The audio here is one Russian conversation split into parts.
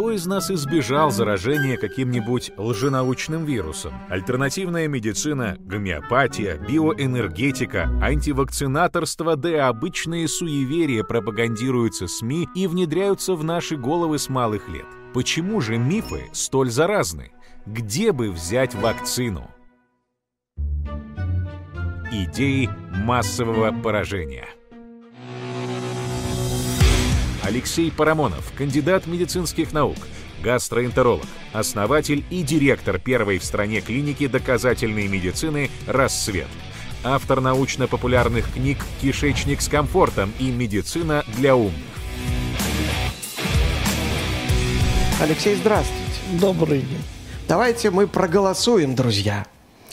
кто из нас избежал заражения каким-нибудь лженаучным вирусом? Альтернативная медицина, гомеопатия, биоэнергетика, антивакцинаторство, да и обычные суеверия пропагандируются СМИ и внедряются в наши головы с малых лет. Почему же мифы столь заразны? Где бы взять вакцину? Идеи массового поражения – Алексей Парамонов, кандидат медицинских наук, гастроэнтеролог, основатель и директор первой в стране клиники доказательной медицины «Рассвет», автор научно-популярных книг «Кишечник с комфортом» и «Медицина для умных». Алексей, здравствуйте. Добрый день. Давайте мы проголосуем, друзья.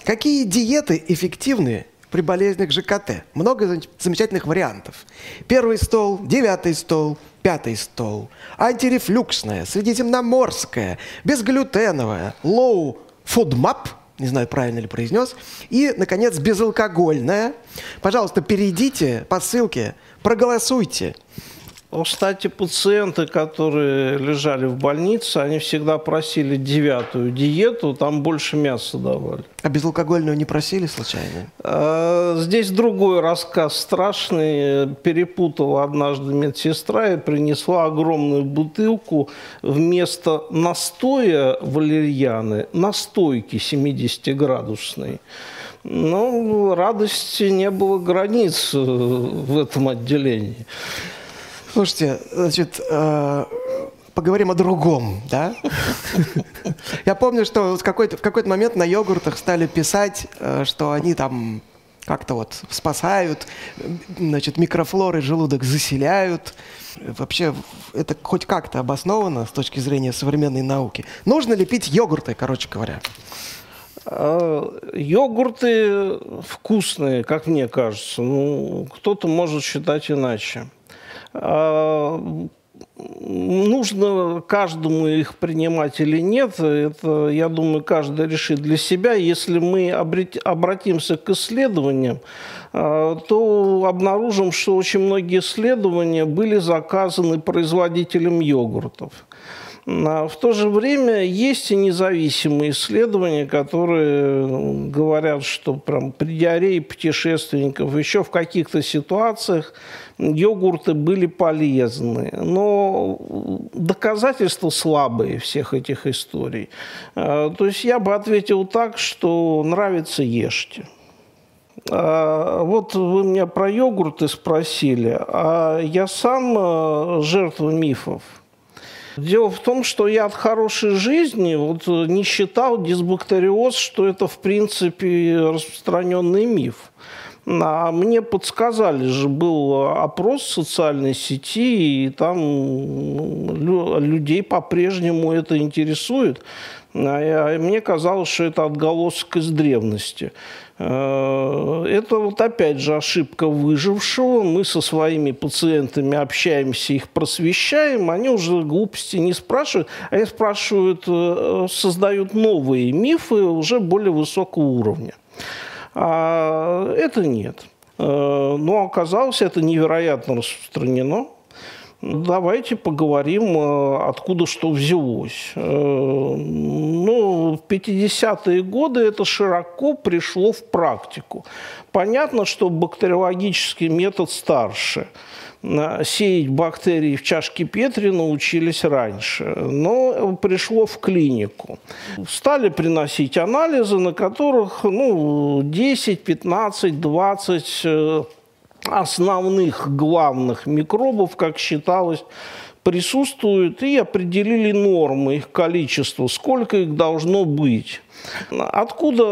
Какие диеты эффективны при болезнях ЖКТ? Много замечательных вариантов. Первый стол, девятый стол, пятый стол, антирефлюксная, средиземноморская, безглютеновая, low food map, не знаю, правильно ли произнес, и, наконец, безалкогольная. Пожалуйста, перейдите по ссылке, проголосуйте. Кстати, пациенты, которые лежали в больнице, они всегда просили девятую диету, там больше мяса давали. А безалкогольную не просили случайно? А, здесь другой рассказ страшный. Перепутала однажды медсестра и принесла огромную бутылку вместо настоя валерьяны, настойки 70-градусной. Ну, радости не было границ в этом отделении. Слушайте, значит, э, поговорим о другом, да? Я помню, что в какой-то, в какой-то момент на йогуртах стали писать, э, что они там как-то вот спасают, значит, микрофлоры желудок заселяют. Вообще, это хоть как-то обосновано с точки зрения современной науки. Нужно ли пить йогурты, короче говоря? А, йогурты вкусные, как мне кажется. Ну, кто-то может считать иначе. А, нужно каждому их принимать или нет, это, я думаю, каждый решит для себя. Если мы обратимся к исследованиям, а, то обнаружим, что очень многие исследования были заказаны производителем йогуртов. А в то же время есть и независимые исследования, которые ну, говорят, что прям при диарее путешественников еще в каких-то ситуациях йогурты были полезны. Но доказательства слабые всех этих историй. А, то есть я бы ответил так, что нравится – ешьте. А, вот вы меня про йогурты спросили, а я сам жертва мифов – Дело в том, что я от хорошей жизни вот не считал дисбактериоз, что это в принципе распространенный миф. А мне подсказали же, был опрос в социальной сети, и там людей по-прежнему это интересует. А мне казалось, что это отголосок из древности. Э, это вот опять же ошибка выжившего. Мы со своими пациентами общаемся, их просвещаем, они уже глупости не спрашивают, они спрашивают, э, создают новые мифы уже более высокого уровня. А это нет. Э, но оказалось, это невероятно распространено. Давайте поговорим, э, откуда что взялось. Э, ну, в 50-е годы это широко пришло в практику. Понятно, что бактериологический метод старше. Сеять бактерии в чашке Петри научились раньше, но пришло в клинику. Стали приносить анализы, на которых ну, 10, 15, 20 основных главных микробов, как считалось, присутствуют и определили нормы, их количество, сколько их должно быть. Откуда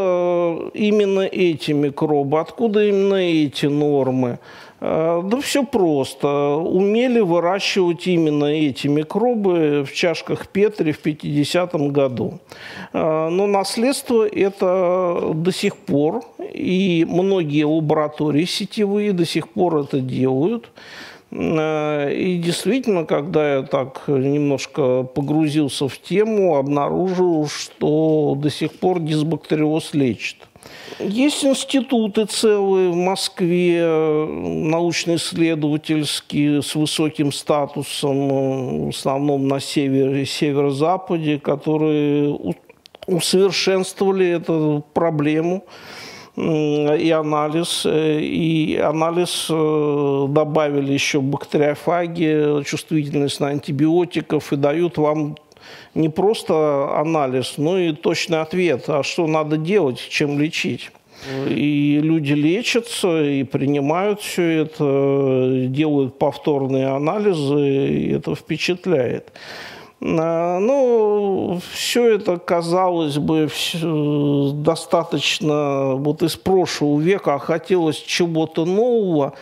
именно эти микробы, откуда именно эти нормы? Э, да все просто. Умели выращивать именно эти микробы в чашках Петри в 50-м году. Э, но наследство это до сих пор, и многие лаборатории сетевые до сих пор это делают. Э, и действительно, когда я так немножко погрузился в тему, обнаружил, что до сих пор дисбактериоз лечит. Есть институты целые в Москве, научно-исследовательские, с высоким статусом, в основном на севере, северо-западе, которые усовершенствовали эту проблему и анализ. Э, и анализ э, добавили еще бактериофаги, чувствительность на антибиотиков и дают вам не просто анализ, но и точный ответ, а что надо делать, чем лечить. И люди лечатся и принимают все это, делают повторные анализы, и это впечатляет. Ну, все это, казалось бы, достаточно вот из прошлого века, а хотелось чего-то нового,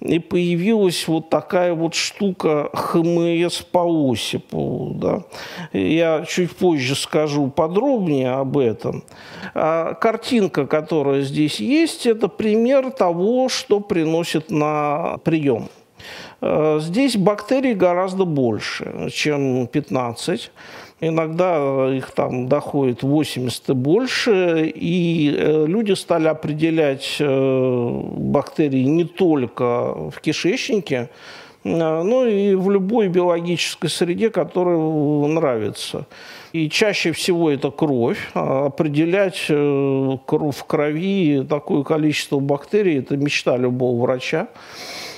и появилась вот такая вот штука ХМС по Осипову. Да. Я чуть позже скажу подробнее об этом. А картинка, которая здесь есть, это пример того, что приносит на прием. Э, здесь бактерий гораздо больше, чем 15. Иногда их там доходит 80 и больше, и э, люди стали определять э, бактерии не только в кишечнике, но и в любой биологической среде, которая нравится. И чаще всего это кровь. А определять в крови такое количество бактерий – это мечта любого врача.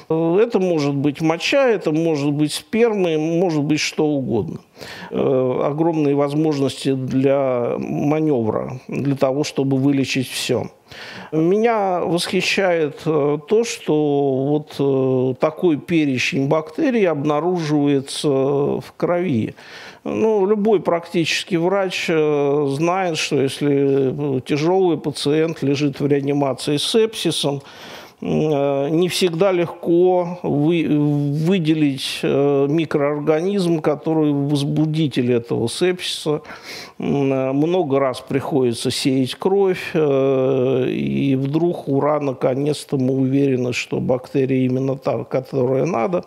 Это может быть моча, это может быть сперма, может быть что угодно. Э, огромные возможности для маневра, для того, чтобы вылечить все. Меня восхищает э, то, что вот э, такой перечень бактерий обнаруживается в крови. Ну, любой практически врач знает, что если тяжелый пациент лежит в реанимации с сепсисом, не всегда легко вы, выделить э, микроорганизм, который возбудитель этого сепсиса. Много раз приходится сеять кровь, э, и вдруг, ура, наконец-то мы уверены, что бактерия именно та, которая надо.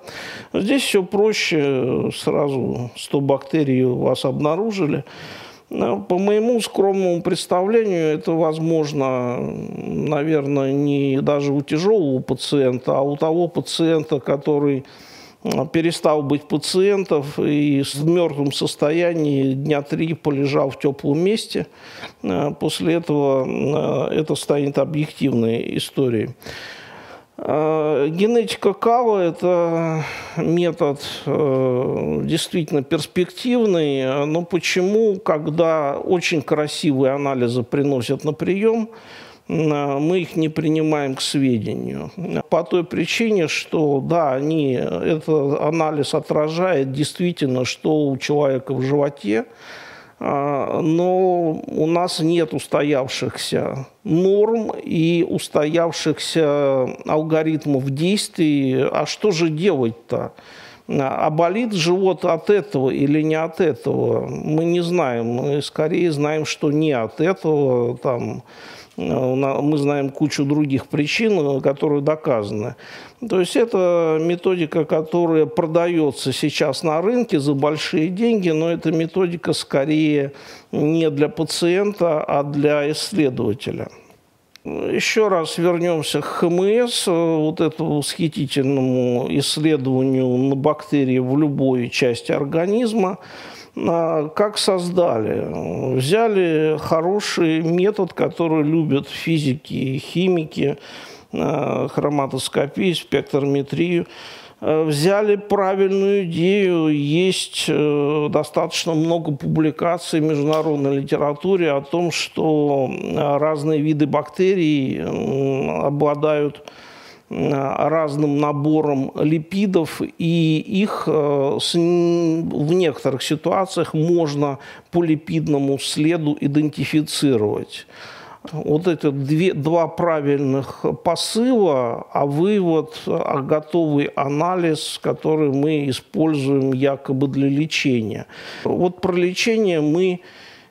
Здесь все проще, сразу 100 бактерий у вас обнаружили – по моему скромному представлению, это возможно, наверное, не даже у тяжелого пациента, а у того пациента, который а, перестал быть пациентом и в мертвом состоянии дня три полежал в теплом месте. А, после этого а, это станет объективной историей. Э, генетика кава – это метод э, действительно перспективный, но почему, когда очень красивые анализы приносят на прием, э, мы их не принимаем к сведению. По той причине, что, да, они, этот анализ отражает действительно, что у человека в животе, но у нас нет устоявшихся норм и устоявшихся алгоритмов действий. А что же делать-то? А болит живот от этого или не от этого? Мы не знаем. Мы скорее знаем, что не от этого. Там, мы знаем кучу других причин, которые доказаны. То есть это методика, которая продается сейчас на рынке за большие деньги, но это методика скорее не для пациента, а для исследователя. Еще раз вернемся к ХМС, вот этому восхитительному исследованию на бактерии в любой части организма. А, как создали? Взяли хороший метод, который любят физики и химики, хроматоскопию, спектрометрию. А, взяли правильную идею. Есть э, достаточно много публикаций в международной литературе о том, что разные виды бактерий обладают разным набором липидов, и их э, в некоторых ситуациях можно по липидному следу идентифицировать. Вот эти две, два правильных посыла, а вывод, а готовый анализ, который мы используем якобы для лечения. Вот про лечение мы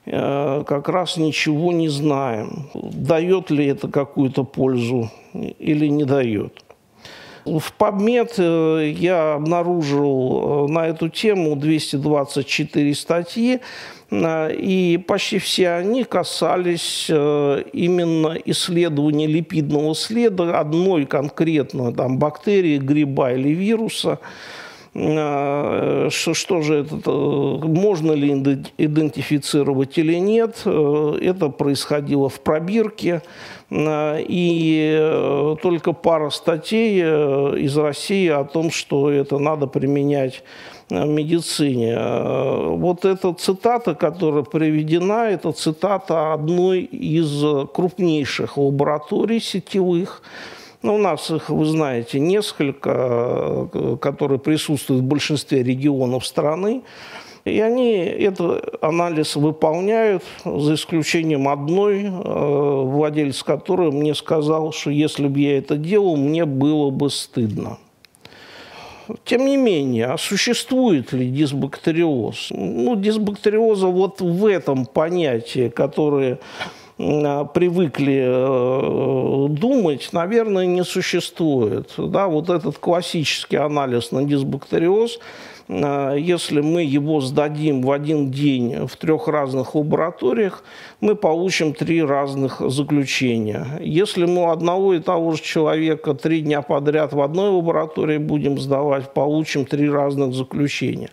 Э, как раз ничего не знаем, дает ли это какую-то пользу или не дает. В PubMed э, я обнаружил э, на эту тему 224 статьи, и почти все они касались именно исследования липидного следа одной конкретно там, бактерии, гриба или вируса. Что, что же это, можно ли идентифицировать или нет. Это происходило в пробирке. И э, только пара статей э, из России о том, что это надо применять в медицине. Вот эта цитата, которая приведена, это цитата одной из крупнейших лабораторий сетевых. Ну, у нас их, вы знаете, несколько, э, которые присутствуют в большинстве регионов страны. И они этот анализ выполняют, за исключением одной, э, владелец которой мне сказал, что если бы я это делал, мне было бы стыдно. Тем не менее, а существует ли дисбактериоз? Ну, дисбактериоза вот в этом понятии, которое привыкли э, думать, наверное, не существует. Да, вот этот классический анализ на дисбактериоз – а, если мы его сдадим в один день в трех разных лабораториях, мы получим три разных заключения. Если мы одного и того же человека три дня подряд в одной лаборатории будем сдавать, получим три разных заключения.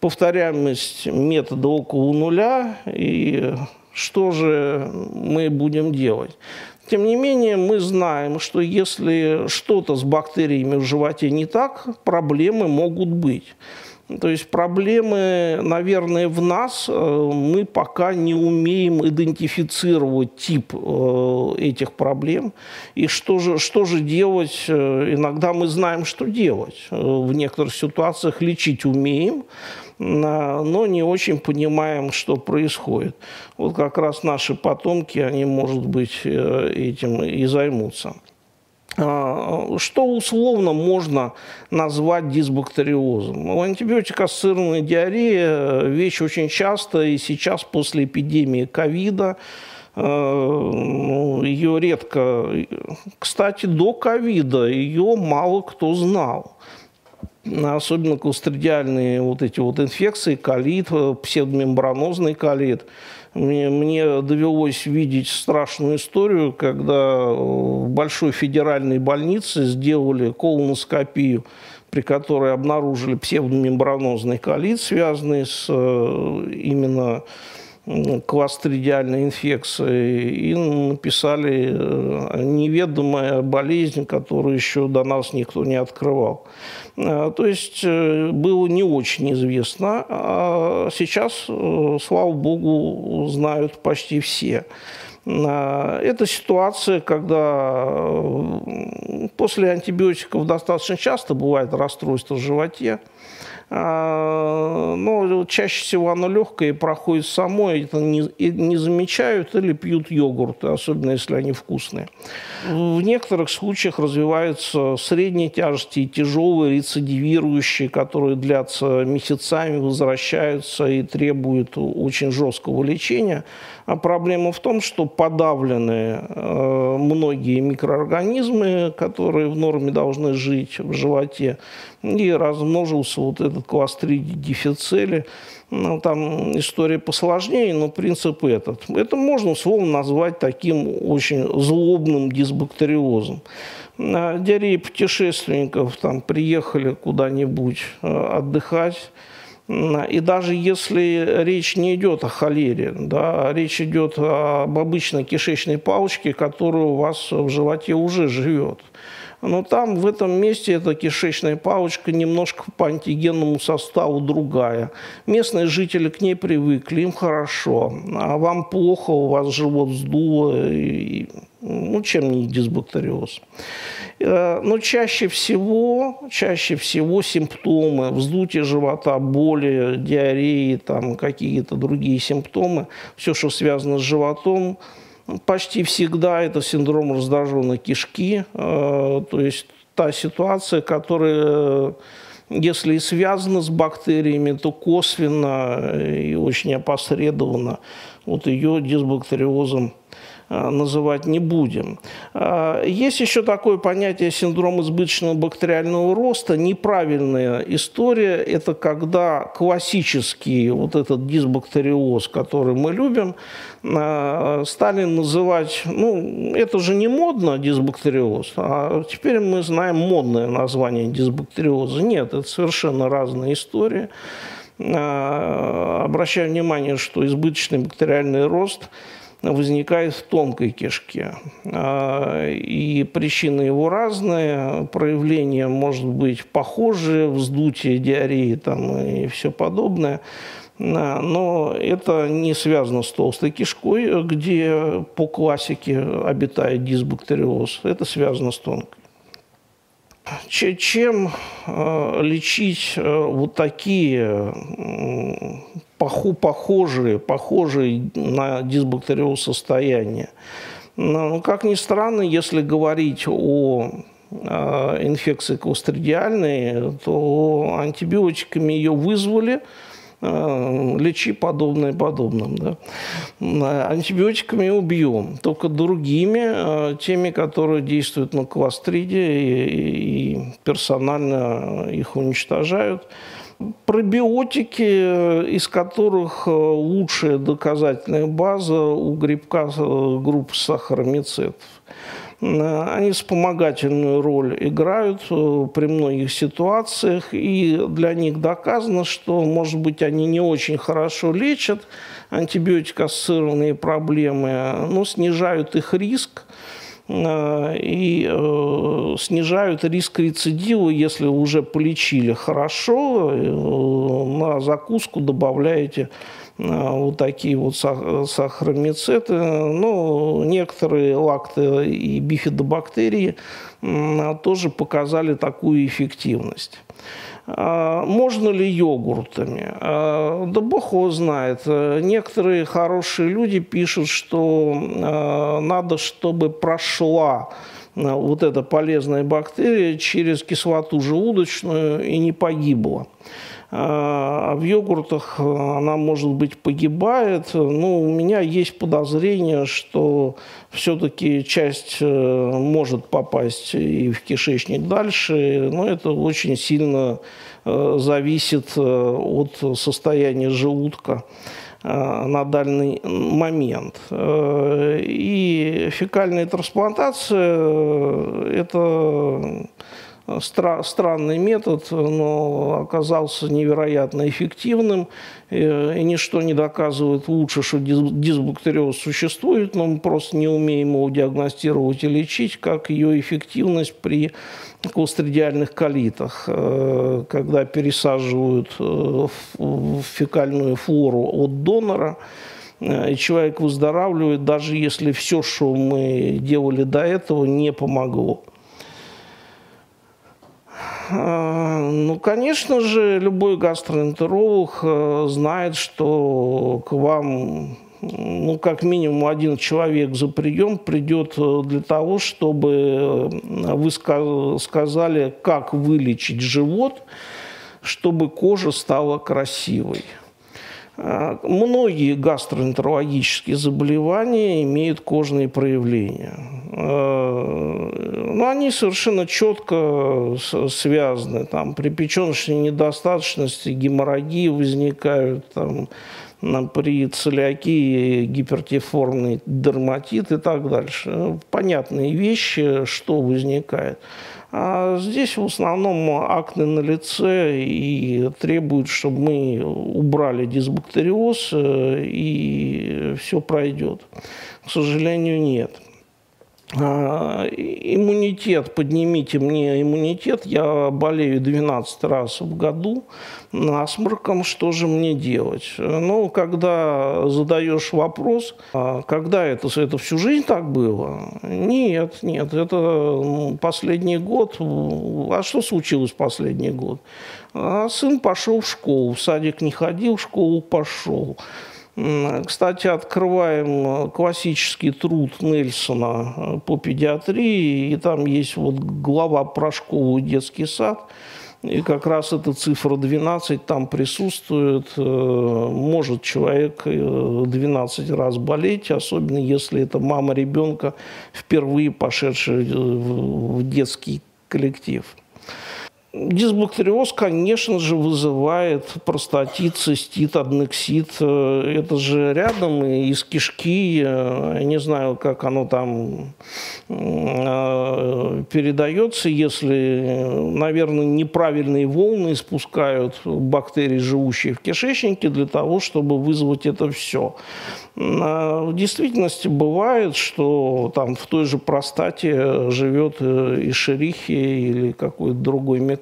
Повторяемость метода около нуля, и что же мы будем делать? Тем не менее, мы знаем, что если что-то с бактериями в животе не так, проблемы могут быть. То есть проблемы, наверное, в нас. Э, мы пока не умеем идентифицировать тип э, этих проблем. И что же, что же делать? Э, иногда мы знаем, что делать. В некоторых ситуациях лечить умеем, но не очень понимаем, что происходит. Вот как раз наши потомки, они, может быть, этим и займутся. А, что условно можно назвать дисбактериозом? У антибиотика ассоциированная диарея – вещь очень частая, и сейчас после эпидемии ковида э, ну, ее редко... Кстати, до ковида ее мало кто знал. Особенно кластридиальные вот эти вот инфекции, колит, псевдомембранозный колит – мне, мне довелось видеть страшную историю, когда в большой федеральной больнице сделали колоноскопию, при которой обнаружили псевдомембранозный колит, связанный с э, именно кластридиальной инфекцией, и написали э, неведомая болезнь, которую еще до нас никто не открывал. Э, то есть э, было не очень известно, а сейчас, э, слава богу, знают почти все. Это ситуация, когда после антибиотиков достаточно часто бывает расстройство в животе, но чаще всего оно легкое и проходит само, это не, не замечают или пьют йогурт, особенно если они вкусные. В некоторых случаях развиваются средней тяжести и тяжелые рецидивирующие, которые длятся месяцами, возвращаются и требуют очень жесткого лечения. А проблема в том, что подавлены э, многие микроорганизмы, которые в норме должны жить в животе, и размножился вот этот кластридий дифицели. Ну, там история посложнее, но принцип этот. Это можно условно назвать таким очень злобным дисбактериозом. Диареи путешественников там приехали куда-нибудь э, отдыхать, и даже если речь не идет о холере, да, речь идет об обычной кишечной палочке, которая у вас в животе уже живет. Но там, в этом месте, эта кишечная палочка немножко по антигенному составу другая. Местные жители к ней привыкли, им хорошо. А вам плохо, у вас живот сдуло, и, ну, чем не дисбактериоз. Э, но чаще всего, чаще всего симптомы вздутия живота, боли, диареи, там какие-то другие симптомы, все, что связано с животом, почти всегда это синдром раздраженной кишки, э, то есть та ситуация, которая если и связана с бактериями, то косвенно и очень опосредованно. Вот ее дисбактериозом называть не будем. Есть еще такое понятие синдром избыточного бактериального роста. Неправильная история – это когда классический вот этот дисбактериоз, который мы любим, стали называть, ну, это же не модно, дисбактериоз, а теперь мы знаем модное название дисбактериоза. Нет, это совершенно разные истории. Обращаю внимание, что избыточный бактериальный рост возникает в тонкой кишке. И причины его разные. Проявления может быть похожие, вздутие, диареи там, и все подобное. Но это не связано с толстой кишкой, где по классике обитает дисбактериоз. Это связано с тонкой. Чем э, лечить э, вот такие похожие, похожие на дисбактериоз состояния? Ну, как ни странно, если говорить о э, инфекции кластридиальной, то антибиотиками ее вызвали – Э, лечи подобное подобным. Да. Антибиотиками убьем, только другими, э, теми, которые действуют на кластриде и, и персонально их уничтожают. Пробиотики, из которых э, лучшая доказательная база у грибка группы сахаромицетов. Они вспомогательную роль играют э, при многих ситуациях, и для них доказано, что, может быть, они не очень хорошо лечат антибиотикоассоциированные проблемы, но снижают их риск э, и э, снижают риск рецидива, если уже полечили хорошо, на закуску добавляете вот такие вот сахаромицеты. Ну, некоторые лакты и бифидобактерии тоже показали такую эффективность. А, можно ли йогуртами? А, да бог его знает. Некоторые хорошие люди пишут, что надо, чтобы прошла вот эта полезная бактерия через кислоту желудочную и не погибла. А в йогуртах э, она, может быть, погибает. Но ну, у меня есть подозрение, что все-таки часть э, может попасть и в кишечник дальше. Но это очень сильно э, зависит от состояния желудка на данный момент. И фекальная трансплантация – это стра странный метод, но оказался невероятно эффективным. Э, и ничто не доказывает лучше, что дисбактериоз существует, но мы просто не умеем его диагностировать и лечить, как ее эффективность при кластридиальных колитах, э, когда пересаживают э, фекальную флору от донора, и человек выздоравливает, даже если все, что мы делали до этого, не помогло. Э, ну, конечно же, любой гастроэнтеролог э, знает, что к вам ну, как минимум один человек за прием придет э, для того, чтобы вы сказали, как вылечить живот, чтобы кожа стала красивой. Многие гастроэнтерологические заболевания имеют кожные проявления. Но они совершенно четко связаны. Там, при печеночной недостаточности геморрагии возникают, там, при целиакии гипертиформный дерматит и так дальше. Понятные вещи, что возникает. А здесь в основном акне на лице и требуют, чтобы мы убрали дисбактериоз, э, и все пройдет. К сожалению, нет. А, иммунитет, поднимите мне иммунитет, я болею 12 раз в году насморком, что же мне делать? Ну, когда задаешь вопрос, а когда это, это всю жизнь так было? Нет, нет, это последний год. А что случилось последний год? А сын пошел в школу, в садик не ходил, в школу пошел. Кстати, открываем э, классический труд Нельсона э, по педиатрии, и там есть вот глава про школу и детский сад. И как раз эта цифра 12 там присутствует. Э, может человек 12 раз болеть, особенно если это мама ребенка, впервые пошедшая в детский коллектив. Дисбактериоз, конечно же, вызывает простатит, цистит, аднексит. Это же рядом из кишки. Я не знаю, как оно там э, передается, если, наверное, неправильные волны спускают бактерии, живущие в кишечнике, для того, чтобы вызвать это все. А в действительности бывает, что там в той же простате живет э, и шерихи или какой-то другой микроб.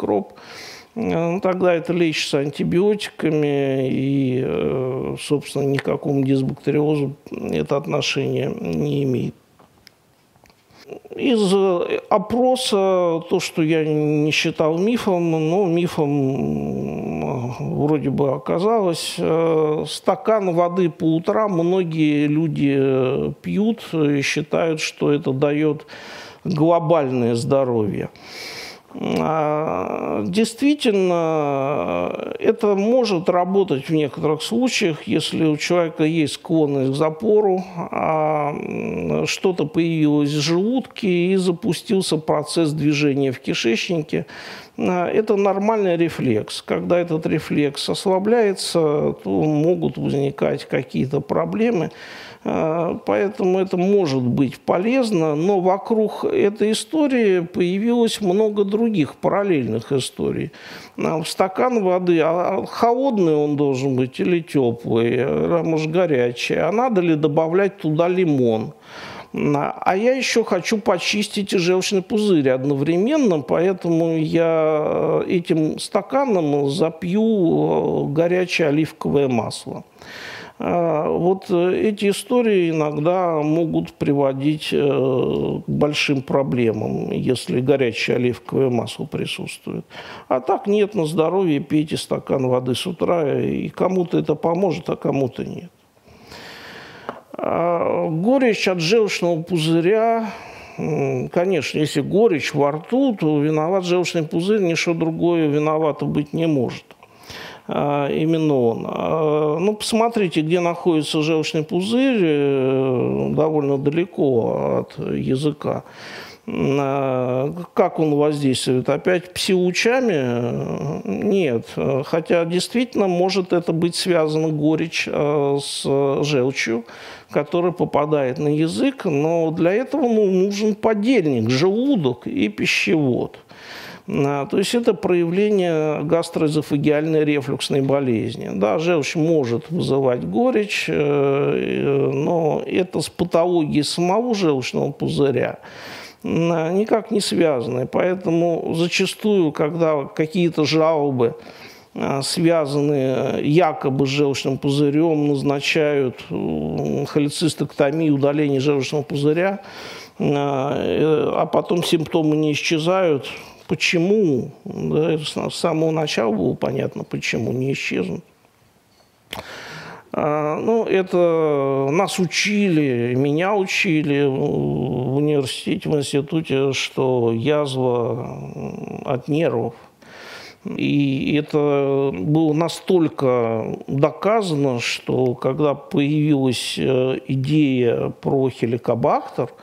Э, ну, тогда это лечится антибиотиками, и, э, собственно, никакому дисбактериозу это отношение не имеет. Из опроса, то, что я не считал мифом, но мифом вроде бы оказалось, э, стакан воды по утрам многие люди э, пьют и считают, что это дает глобальное здоровье. А, действительно, это может работать в некоторых случаях, если у человека есть склонность к запору, а что-то появилось в желудке и запустился процесс движения в кишечнике. А, это нормальный рефлекс. Когда этот рефлекс ослабляется, то могут возникать какие-то проблемы. А, поэтому это может быть полезно, но вокруг этой истории появилось много других параллельных историй. А, в стакан воды, а холодный он должен быть или теплый, может горячий, а надо ли добавлять туда лимон? А я еще хочу почистить и желчный пузырь одновременно, поэтому я этим стаканом запью горячее оливковое масло. А, вот э, эти истории иногда могут приводить э, к большим проблемам, если горячее оливковое масло присутствует. А так нет, на здоровье пейте стакан воды с утра, и кому-то это поможет, а кому-то нет. А, горечь от желчного пузыря Конечно, если горечь во рту, то виноват желчный пузырь, ничего другое виновато быть не может. А, именно он. А, ну, посмотрите, где находится желчный пузырь, э, довольно далеко от языка. А, как он воздействует? Опять псилучами? Нет. Хотя действительно может это быть связано горечь с желчью, которая попадает на язык, но для этого ну, нужен подельник, желудок и пищевод. А, то есть это проявление гастроэзофагиальной рефлюксной болезни. Да, желчь может вызывать горечь, э, э, но это с патологией самого желчного пузыря никак не связаны. Поэтому зачастую, когда какие-то жалобы связанные якобы с желчным пузырем, назначают холецистэктомию, удаление желчного пузыря, э, а потом симптомы не исчезают, Почему? Да, с самого начала было понятно, почему не исчезнут. А, ну, это нас учили, меня учили в университете, в институте, что язва от нервов. И это было настолько доказано, что когда появилась э, идея про хеликобактер –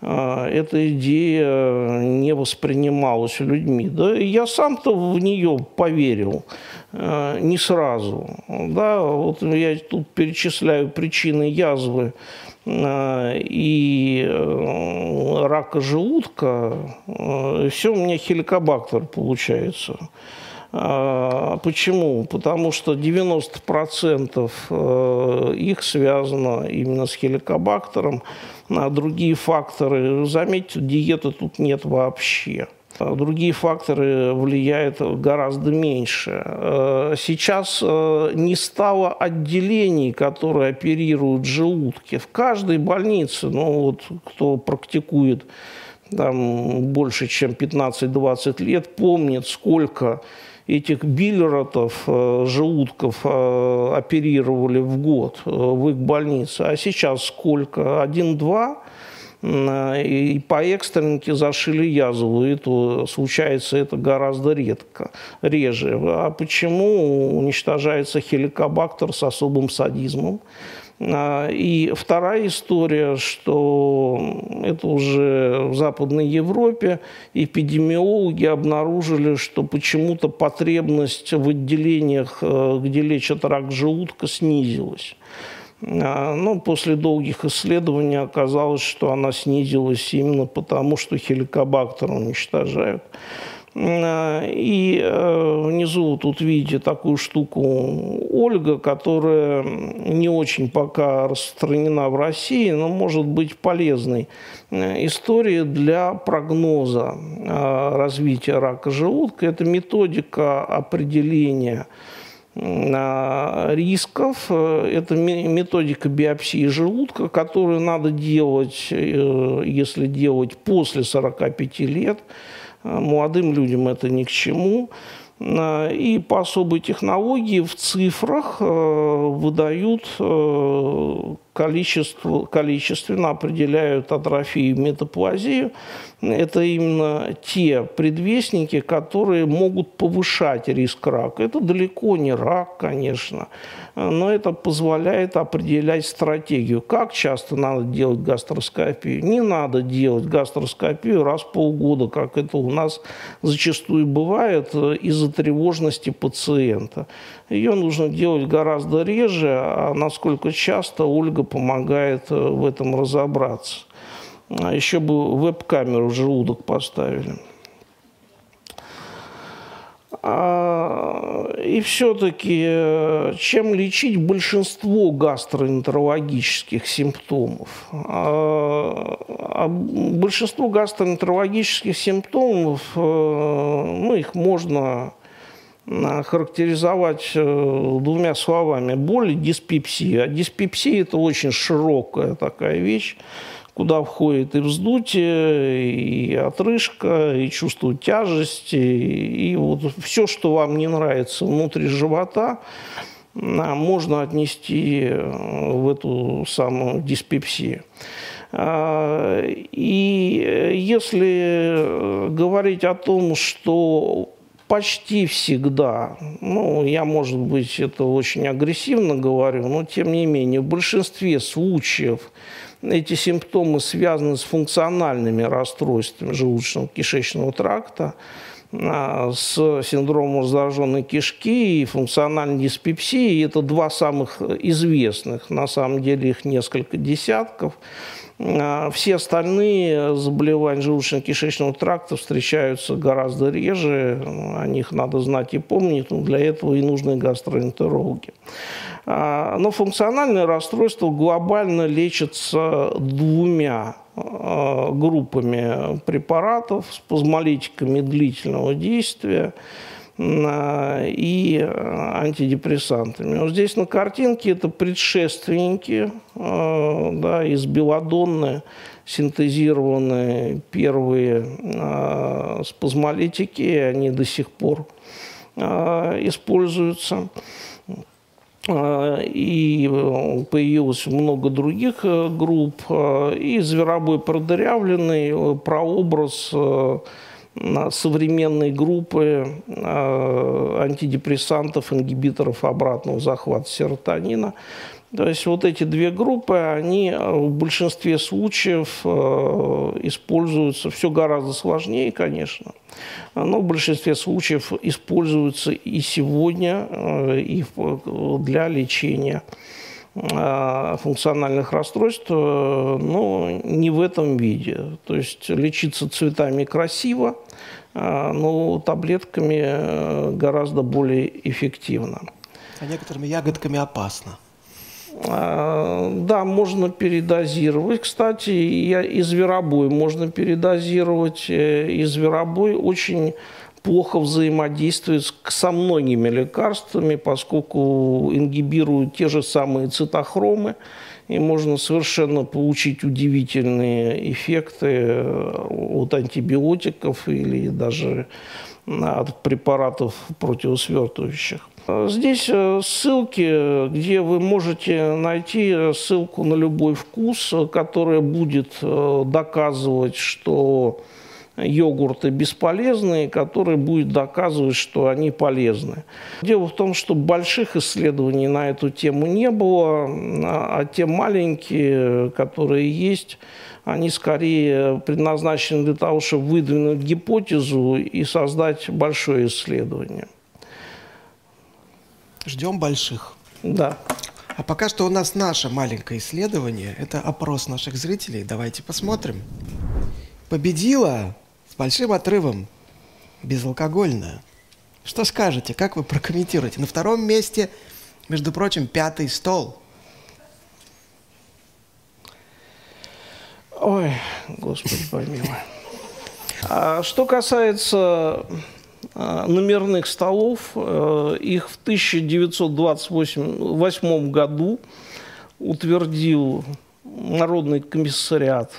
эта идея не воспринималась людьми. Да, я сам-то в нее поверил а, не сразу. Да, вот я тут перечисляю причины язвы а, и э, рака желудка. Все у меня хеликобактер получается. Почему? Потому что 90% э, их связано именно с хеликобактером на другие факторы. Заметьте, диеты тут нет вообще. Другие факторы влияют гораздо меньше. Э, сейчас э, не стало отделений, которые оперируют желудки. В каждой больнице, ну вот кто практикует там больше, чем 15-20 лет, помнит, сколько этих биллеротов, э, желудков э, оперировали в год э, в их больнице. А сейчас сколько? Один-два? и по экстренке зашили язву. Это, случается это гораздо редко, реже. А почему уничтожается хеликобактер с особым садизмом? А, и вторая история, что это уже в Западной Европе эпидемиологи обнаружили, что почему-то потребность в отделениях, э, где лечат рак желудка, снизилась. А, но после долгих исследований оказалось, что она снизилась именно потому, что хеликобактер уничтожают. А, и э, внизу тут видите такую штуку Ольга, которая не очень пока распространена в России, но может быть полезной э, историей для прогноза э, развития рака желудка. Это методика определения рисков. Это методика биопсии желудка, которую надо делать, если делать после 45 лет. Молодым людям это ни к чему. А, и по особой технологии в цифрах э, выдают количество, количественно определяют атрофию и метаплазию. Это именно те предвестники, которые могут повышать риск рака. Это далеко не рак, конечно, но это позволяет определять стратегию. Как часто надо делать гастроскопию? Не надо делать гастроскопию раз в полгода, как это у нас зачастую бывает из-за тревожности пациента. Ее нужно делать гораздо реже, а насколько часто Ольга помогает э, в этом разобраться. А еще бы веб-камеру в желудок поставили. А, и все-таки, э, чем лечить большинство гастроэнтерологических симптомов? А, большинство гастроэнтерологических симптомов, э, ну, их можно характеризовать э, двумя словами. Боль и диспепсия. А диспепсия – это очень широкая такая вещь, куда входит и вздутие, и отрыжка, и чувство тяжести, и вот все, что вам не нравится внутри живота, а, можно отнести э, в эту самую диспепсию. А, и если говорить о том, что почти всегда, ну, я, может быть, это очень агрессивно говорю, но тем не менее, в большинстве случаев эти симптомы связаны с функциональными расстройствами желудочно-кишечного тракта, а, с синдромом раздраженной кишки и функциональной диспепсией. Это два самых известных, на самом деле их несколько десятков. А, все остальные заболевания желудочно-кишечного тракта встречаются гораздо реже, о них надо знать и помнить, но для этого и нужны гастроэнтерологи. А, но функциональное расстройство глобально лечится двумя а, группами препаратов, спазмолитиками длительного действия – и антидепрессантами. Вот здесь на картинке это предшественники, э, да, из белодонны синтезированные первые э, спазмолитики, и они до сих пор э, используются. И появилось много других групп. И зверобой продырявленный, прообраз современной группы э, антидепрессантов, ингибиторов обратного захвата серотонина. То есть вот эти две группы, они в большинстве случаев э, используются, все гораздо сложнее, конечно, но в большинстве случаев используются и сегодня э, и для лечения Э, функциональных расстройств, э, но не в этом виде. То есть лечиться цветами красиво, э, но таблетками гораздо более эффективно. А некоторыми ягодками опасно. Да, можно передозировать. Кстати, и зверобой можно передозировать. И зверобой очень плохо взаимодействует со многими лекарствами, поскольку ингибируют те же самые цитохромы, и можно совершенно получить удивительные эффекты э, от антибиотиков или даже от препаратов противосвертывающих. Здесь э, ссылки, где вы можете найти ссылку на любой вкус, которая будет э, доказывать, что йогурты бесполезные, который будет доказывать, что они полезны. Дело в том, что больших исследований на эту тему не было, а те маленькие, которые есть, они скорее предназначены для того, чтобы выдвинуть гипотезу и создать большое исследование. Ждем больших. Да. А пока что у нас наше маленькое исследование. Это опрос наших зрителей. Давайте посмотрим. Победила большим отрывом безалкогольная. Что скажете, как вы прокомментируете? На втором месте, между прочим, пятый стол. Ой, Господи помилуй. А что касается а, номерных столов, э, их в 1928 году утвердил Народный комиссариат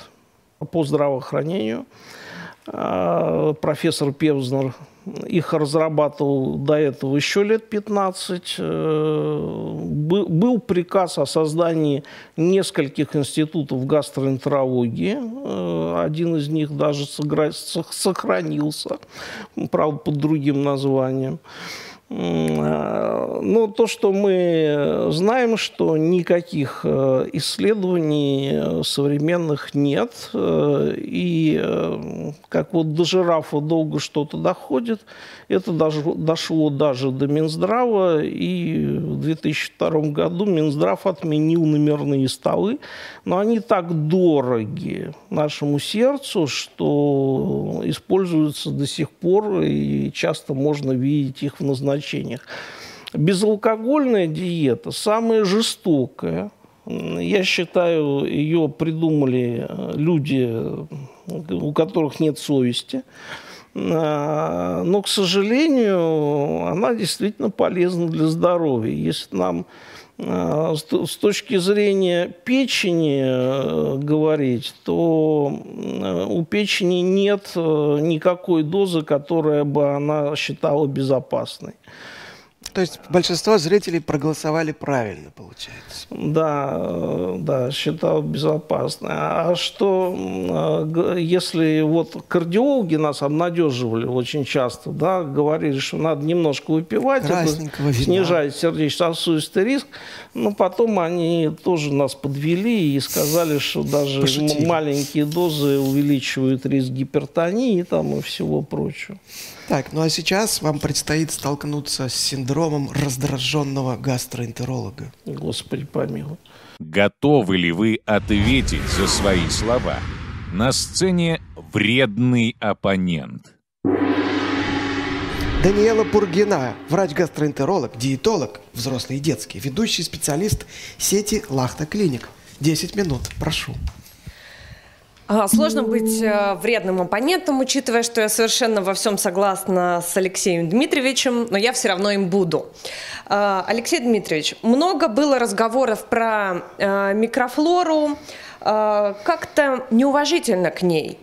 по здравоохранению – профессор Певзнер их разрабатывал до этого еще лет 15. Э, был приказ о создании нескольких институтов гастроэнтерологии. Э, один из них даже сохранился, правда, под другим названием. Э, ну, то, что мы знаем, что никаких э, исследований э, современных нет, и как вот до жирафа долго что-то доходит, это дошло даже до Минздрава, и в 2002 году Минздрав отменил номерные столы, но они так дороги нашему сердцу, что используются до сих пор, и часто можно видеть их в назначениях. Безалкогольная диета самая жестокая. Я считаю, ее придумали люди, у которых нет совести. А, но, к сожалению, она действительно полезна для здоровья. Если нам а, с точки зрения печени э, говорить, то э, у печени нет никакой дозы, которая бы она считала безопасной. То есть большинство зрителей проголосовали правильно, получается. Да, да, считал безопасно. А что, э, если вот кардиологи нас обнадеживали очень часто, да, говорили, что надо немножко выпивать, это снижает сердечно-сосудистый риск, но потом они тоже нас подвели и сказали, что даже Пошутили. маленькие дозы увеличивают риск гипертонии там, и всего прочего. Так, ну а сейчас вам предстоит столкнуться с синдромом раздраженного гастроэнтеролога. Господи помилуй. Готовы ли вы ответить за свои слова? На сцене вредный оппонент. Даниэла Пургина, врач-гастроэнтеролог, диетолог, взрослый и детский, ведущий специалист сети Лахта Клиник. 10 минут, прошу. А, сложно быть э, вредным оппонентом, учитывая, что я совершенно во всем согласна с Алексеем Дмитриевичем, но я все равно им буду. А, Алексей Дмитриевич, много было разговоров про э, микрофлору, э, как-то неуважительно к ней.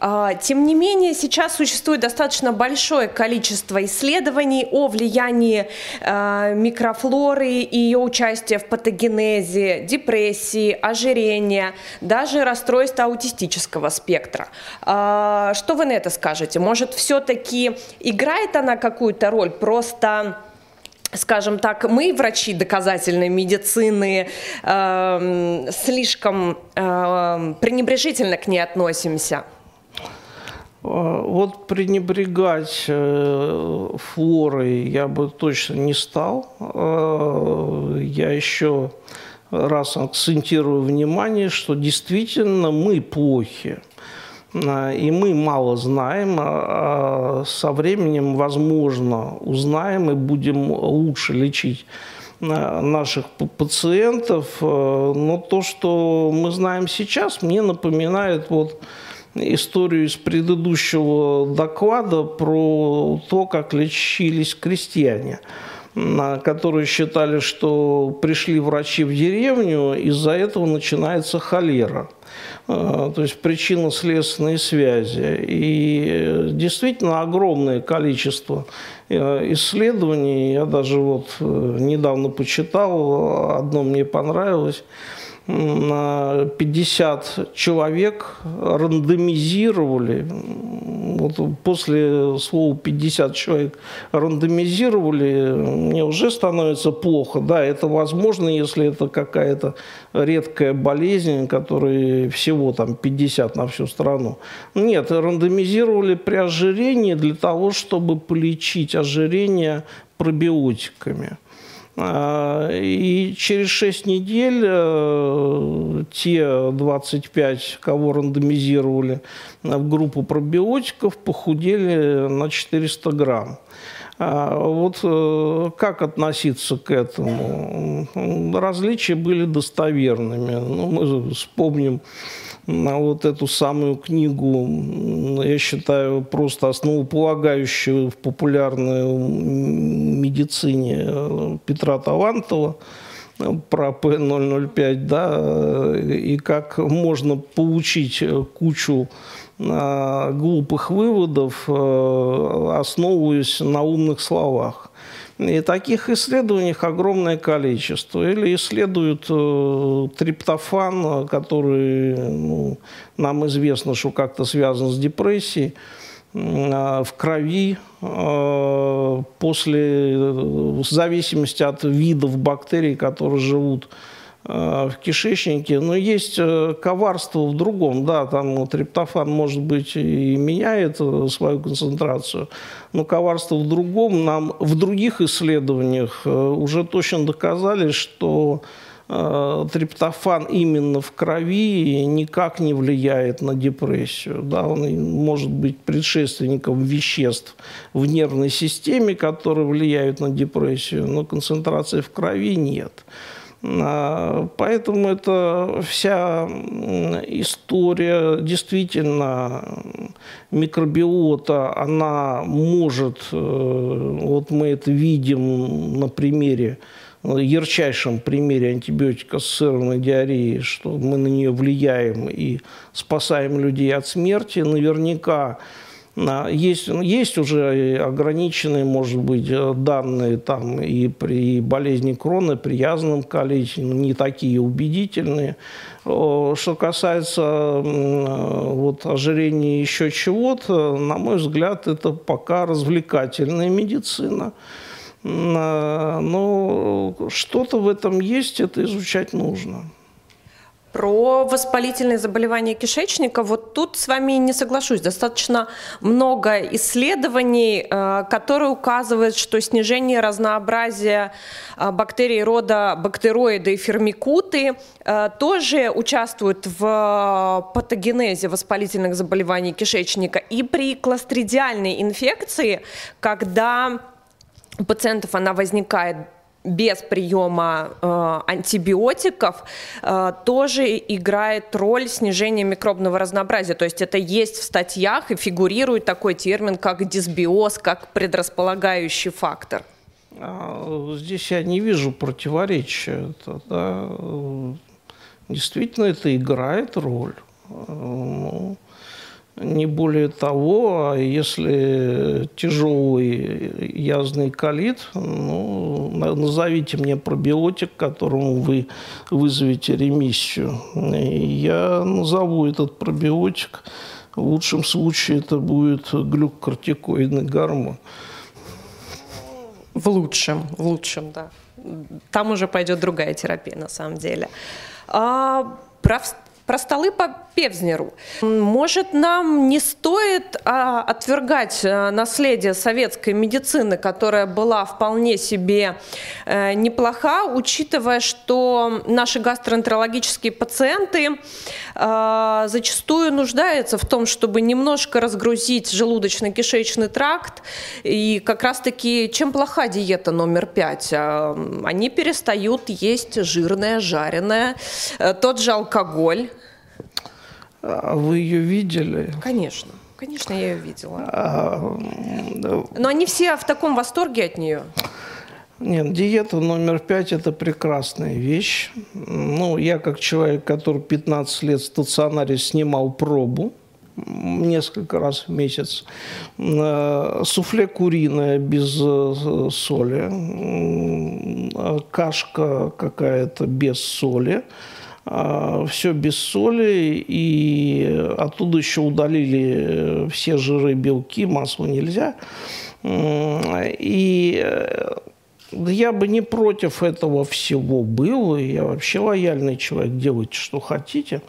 А, тем не менее, сейчас существует достаточно большое количество исследований о влиянии а, микрофлоры и ее участия в патогенезе, депрессии, ожирения, даже расстройства аутистического спектра. А, что вы на это скажете? Может, все-таки играет она какую-то роль? Просто скажем так, мы, врачи доказательной медицины, э, слишком э, пренебрежительно к ней относимся. А, вот пренебрегать э, флорой я бы точно не стал. А, я еще раз акцентирую внимание, что действительно мы плохи. А, и мы мало знаем, а со временем, возможно, узнаем и будем лучше лечить наших пациентов. Но то, что мы знаем сейчас, мне напоминает вот историю из предыдущего доклада про то, как лечились крестьяне. которые считали, что пришли врачи в деревню, из-за этого начинается холера. То есть причинно-следственные связи. И действительно огромное количество исследований. Я даже вот недавно почитал, одно мне понравилось – 50 человек рандомизировали, вот после слова 50 человек рандомизировали, мне уже становится плохо. Да, это возможно, если это какая-то редкая болезнь, которая всего там 50 на всю страну. Нет, рандомизировали при ожирении для того, чтобы полечить ожирение пробиотиками. И через 6 недель э, те 25, кого рандомизировали в группу пробиотиков, похудели на 400 грамм. А вот э, как относиться к этому? Различия были достоверными. Ну, мы вспомним на вот эту самую книгу, я считаю, просто основополагающую в популярной медицине э, Петра Талантова про П-005, да, и как можно получить кучу э, глупых выводов, э, основываясь на умных словах. И таких исследований огромное количество. Или исследуют э, триптофан, который ну, нам известно, что как-то связан с депрессией, э, в крови э, после, в зависимости от видов бактерий, которые живут Э, в кишечнике, но есть э, коварство в другом. Да, там триптофан, может быть, и меняет э, свою концентрацию, но коварство в другом. Нам в других исследованиях уже точно доказали, что триптофан именно в крови никак не влияет на депрессию. Да, он может быть предшественником веществ в нервной системе, которые влияют на депрессию, но концентрации в крови нет. А, поэтому это вся история действительно микробиота, она может, э, вот мы это видим на примере, ярчайшем примере антибиотика ассоциированной диареи, что мы на нее влияем и спасаем людей от смерти, наверняка есть, есть уже ограниченные, может быть, э, данные там и при болезни Крона, при язвенном количестве, не такие убедительные. Что касается вот, ожирения еще чего-то, на мой взгляд, это пока развлекательная медицина. Но что-то в этом есть, это изучать нужно. Про воспалительные заболевания кишечника, вот тут с вами не соглашусь. Достаточно много исследований, э, которые указывают, что снижение разнообразия э, бактерий рода бактероиды и фермикуты э, тоже участвуют в патогенезе воспалительных заболеваний кишечника. И при кластридиальной инфекции, когда у пациентов она возникает без приема э, антибиотиков э, тоже играет роль снижения микробного разнообразия. То есть это есть в статьях и фигурирует такой термин, как дисбиоз, как предрасполагающий фактор. А, здесь я не вижу противоречия. Это, да, действительно, это играет роль. Э, ну, не более того, а если тяжелый язвный колит, ну, назовите мне пробиотик, которому вы вызовете ремиссию. Я назову этот пробиотик. В лучшем случае это будет глюкокортикоидный гормон. В лучшем, в лучшем, да. Там уже пойдет другая терапия, на самом деле. А, про про столы по Певзнеру. Может, нам не стоит а, отвергать а, наследие советской медицины, которая была вполне себе а, неплоха, учитывая, что наши гастроэнтерологические пациенты а, зачастую нуждаются в том, чтобы немножко разгрузить желудочно-кишечный тракт. И как раз-таки, чем плоха диета номер пять? А, они перестают есть жирное, жареное, а, тот же алкоголь, а вы ее видели? Конечно. Конечно, я ее видела. Но они все в таком восторге от нее. Нет, диета номер пять – это прекрасная вещь. Ну, я как человек, который 15 лет в стационаре снимал пробу, несколько раз в месяц. Э, суфле куриное без э, соли, кашка какая-то без соли, э, все без соли, и оттуда еще удалили все жиры, белки, масло нельзя. И я бы не против этого всего был, я вообще лояльный человек, делайте, что хотите.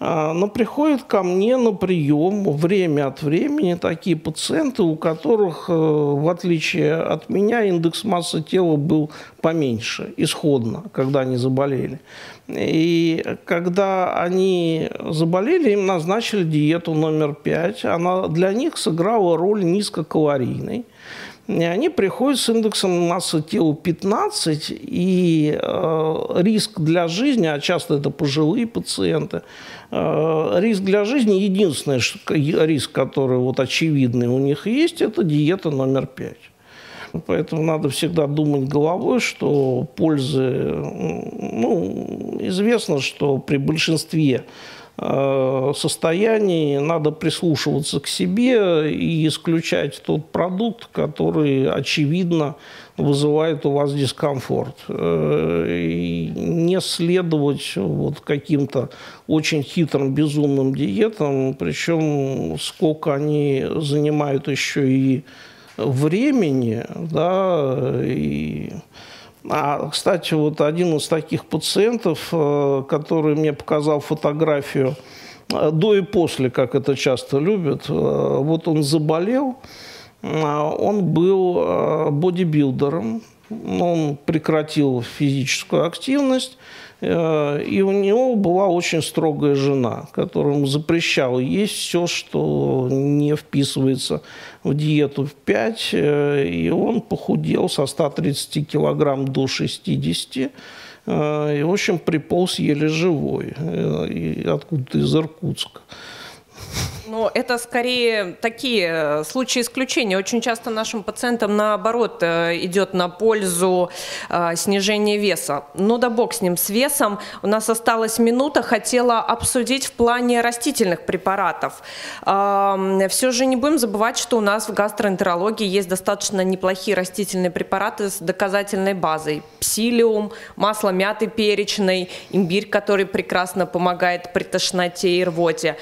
А, но приходят ко мне на прием время от времени такие пациенты, у которых, э, в отличие от меня, индекс массы тела был поменьше, исходно, когда они заболели. И когда они заболели, им назначили диету номер пять. Она для них сыграла роль низкокалорийной. И они приходят с индексом массы тела 15, и э, риск для жизни, а часто это пожилые пациенты, э, риск для жизни, единственный риск, который вот очевидный у них есть, это диета номер 5. Поэтому надо всегда думать головой, что пользы, ну, известно, что при большинстве состоянии надо прислушиваться к себе и исключать тот продукт, который, очевидно, вызывает у вас дискомфорт. Э, и не следовать вот каким-то очень хитрым, безумным диетам, причем сколько они занимают еще и времени, да, и а, кстати, вот один из таких пациентов, э, который мне показал фотографию э, до и после, как это часто любят, э, вот он заболел, он был бодибилдером, он прекратил физическую активность, и у него была очень строгая жена, которая ему запрещала есть все, что не вписывается в диету в 5. Э, и он похудел со 130 килограмм до 60 э, и, в общем, приполз еле живой. Откуда-то из Иркутска. Но это скорее такие э, случаи исключения. Очень часто нашим пациентам, наоборот, э, идет на пользу э, снижения веса. Ну да бог с ним, с весом. У нас осталась минута. Хотела обсудить в плане растительных препаратов. Все же не будем забывать, что у нас в гастроэнтерологии есть достаточно неплохие растительные препараты с доказательной базой. Псилиум, масло мяты перечной, имбирь, который прекрасно помогает при тошноте и рвоте.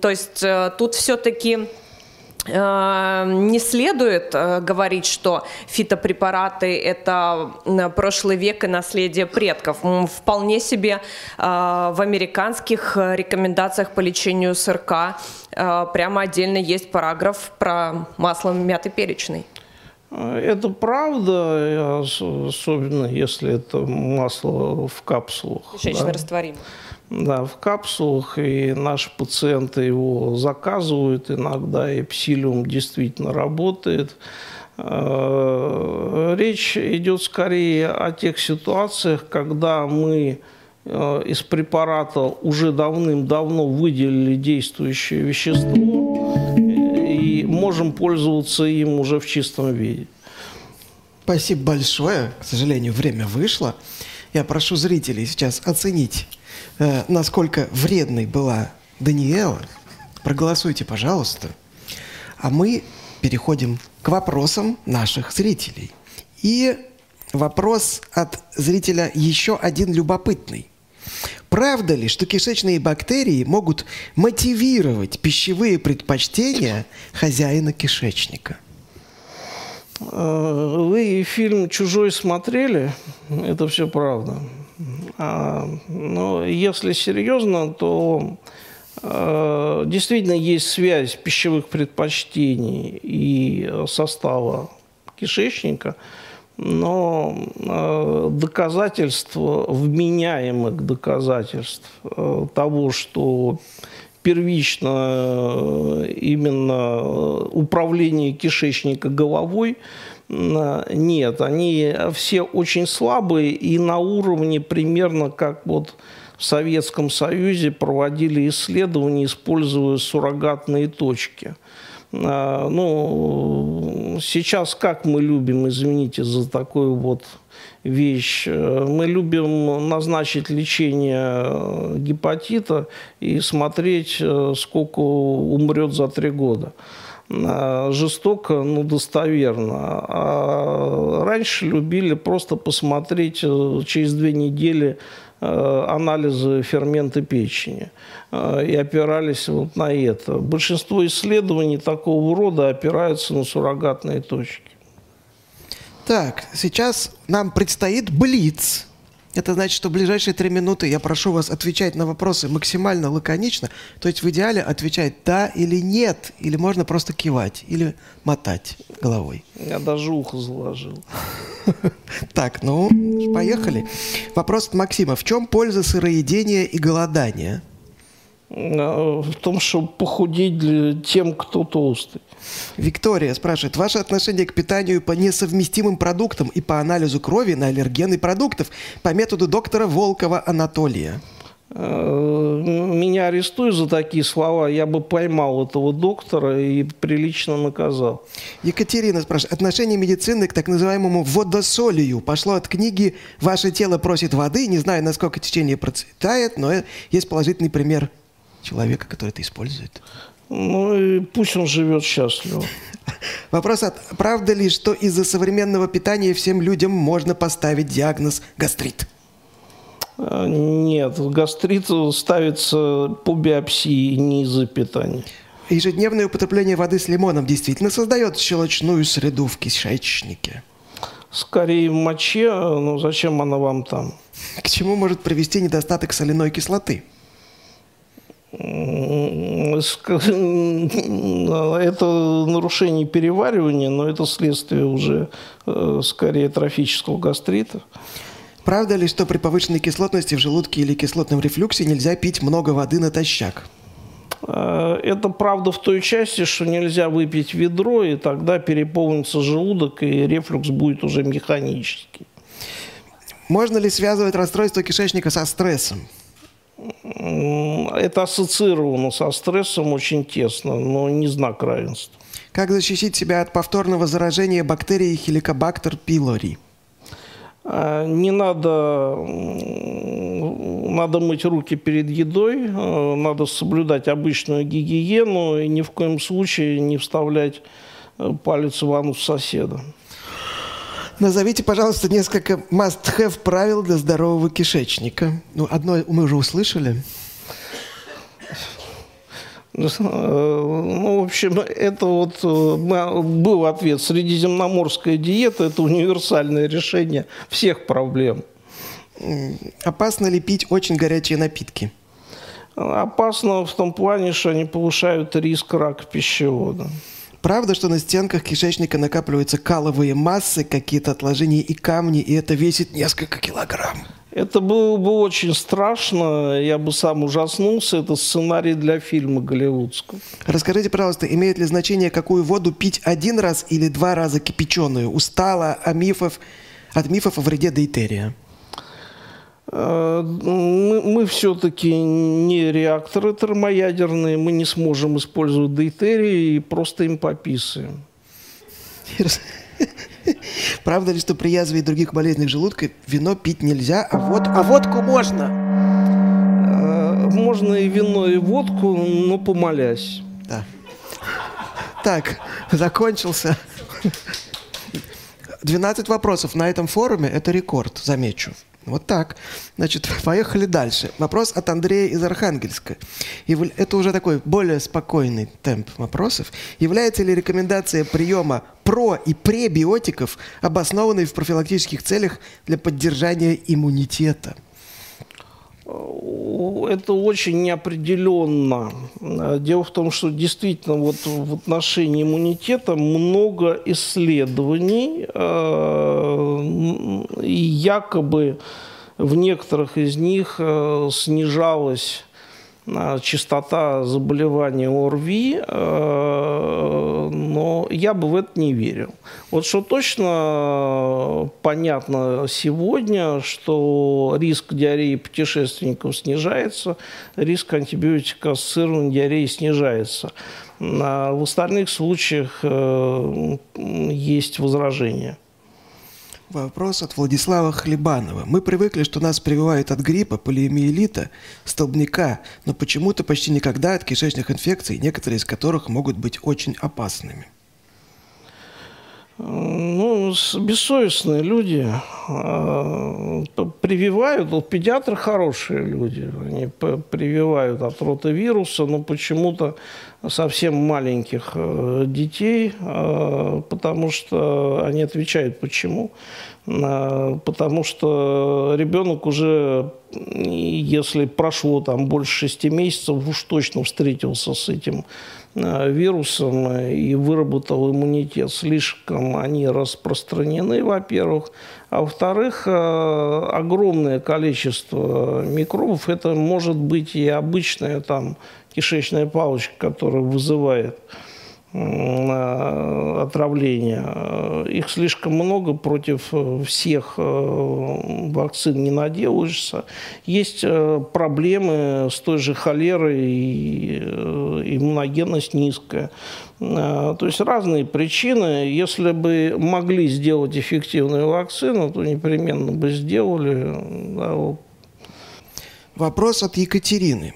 То есть тут все-таки э, не следует э, говорить, что фитопрепараты – это прошлый век и наследие предков. Вполне себе в американских рекомендациях по лечению СРК прямо отдельно есть параграф про масло мяты перечной. Это правда, особенно если это масло в капсулах. Кишечно да. растворимое. Да, в капсулах, и наши пациенты его заказывают иногда, и псилиум действительно работает. Э, речь идет скорее о тех ситуациях, когда мы э, из препарата уже давным-давно выделили действующее вещество и можем пользоваться им уже в чистом виде. Спасибо большое. К сожалению, время вышло. Я прошу зрителей сейчас оценить э, насколько вредной была Даниэла, проголосуйте, пожалуйста. А мы переходим к вопросам наших зрителей. И вопрос от зрителя еще один любопытный. Правда ли, что кишечные бактерии могут мотивировать пищевые предпочтения хозяина кишечника? Э, вы фильм «Чужой» смотрели? Это все правда. А, но если серьезно, то а, действительно есть связь пищевых предпочтений и состава кишечника, но а, доказательства, вменяемых доказательств того, что первично именно управление кишечника головой нет, они все очень слабые и на уровне примерно как вот в Советском Союзе проводили исследования, используя суррогатные точки. А, ну, сейчас как мы любим, извините за такую вот вещь. Мы любим назначить лечение гепатита и смотреть, сколько умрет за три года. А, жестоко, но достоверно. А раньше любили просто посмотреть э, через две недели э, анализы ферменты печени э, и опирались вот на это. Большинство исследований такого рода опираются на суррогатные точки. Так, сейчас нам предстоит блиц. Это значит, что в ближайшие три минуты я прошу вас отвечать на вопросы максимально лаконично. То есть в идеале отвечать «да» или «нет», или можно просто кивать, или мотать головой. Я даже ухо заложил. Так, ну, поехали. Вопрос от Максима. В чем польза сыроедения и голодания? Э, в том, чтобы похудеть для тем, кто толстый. Виктория спрашивает, ваше отношение к питанию по несовместимым продуктам и по анализу крови на аллергены продуктов по методу доктора Волкова Анатолия? Э, меня арестуют за такие слова, я бы поймал этого доктора и прилично наказал. Екатерина спрашивает, отношение медицины к так называемому водосолию пошло от книги «Ваше тело просит воды». Не знаю, насколько течение процветает, но есть положительный пример человека, который это использует. Ну и пусть он живет счастливо. Вопрос от правда ли, что из-за современного питания всем людям можно поставить диагноз гастрит? А, нет, гастрит ставится по биопсии, не из-за питания. Ежедневное употребление воды с лимоном действительно создает щелочную среду в кишечнике? Скорее в моче, но зачем она вам там? К чему может привести недостаток соляной кислоты? Это нарушение переваривания, но это следствие уже э, скорее трофического гастрита. Правда ли, что при повышенной кислотности в желудке или кислотном рефлюксе нельзя пить много воды натощак? Э, это правда в той части, что нельзя выпить ведро, и тогда переполнится желудок, и рефлюкс будет уже механический. Можно ли связывать расстройство кишечника со стрессом? Это ассоциировано со стрессом очень тесно, но не знак равенства. Как защитить себя от повторного заражения Helicobacter pylori? А, не надо, надо мыть руки перед едой, а, надо соблюдать обычную гигиену и ни в коем случае не вставлять э, палец в анус соседа. Назовите, пожалуйста, несколько must-have правил для здорового кишечника. Ну, одно мы уже услышали. Ну, в общем, это вот э, был ответ. Средиземноморская диета – это универсальное решение всех проблем. Опасно ли пить очень горячие напитки? Опасно в том плане, что они повышают риск рака пищевода. Правда, что на стенках кишечника накапливаются каловые массы, какие-то отложения и камни, и это весит несколько килограмм? Это было бы очень страшно, я бы сам ужаснулся. Это сценарий для фильма голливудского. Расскажите, пожалуйста, имеет ли значение, какую воду пить один раз или два раза кипяченую? Устала о мифов, от мифов о вреде дейтерия. Э, мы, мы все-таки не реакторы термоядерные, мы не сможем использовать дейтерий и просто им пописываем. Правда ли, что при язве и других болезнях желудка вино пить нельзя, а, вод... а водку можно? Э, можно и вино, и водку, но помолясь. Да. Так, закончился. 12 вопросов на этом форуме – это рекорд, замечу. Вот так. Значит, поехали дальше. Вопрос от Андрея из Архангельска. Это уже такой более спокойный темп вопросов. Является ли рекомендация приема про- и пребиотиков обоснованной в профилактических целях для поддержания иммунитета? Это очень неопределенно. Дело в том, что действительно вот в отношении иммунитета много исследований, э, и якобы в некоторых из них э, снижалась э, частота заболевания ОРВИ но я бы в это не верил. Вот что точно понятно сегодня, что риск диареи путешественников снижается, риск антибиотикоассоциированной диареи снижается. А в остальных случаях э, есть возражения. Вопрос от Владислава Хлебанова. Мы привыкли, что нас прививают от гриппа, полиомиелита, столбняка, но почему-то почти никогда от кишечных инфекций, некоторые из которых могут быть очень опасными. Ну, бессовестные люди э, прививают, вот педиатры хорошие люди, они прививают от ротавируса, но почему-то совсем маленьких э, детей, э, потому что они отвечают почему. Потому что ребенок уже, если прошло там больше шести месяцев, уж точно встретился с этим вирусом и выработал иммунитет. Слишком они распространены, во-первых. А во-вторых, э, огромное количество микробов. Это может быть и обычная там кишечная палочка, которая вызывает отравления. Их слишком много, против всех э, вакцин не наделаешься. Есть э, проблемы с той же холерой, и э, иммуногенность низкая. То есть разные причины. Если бы могли сделать эффективную вакцину, то непременно бы сделали. Вопрос от Екатерины.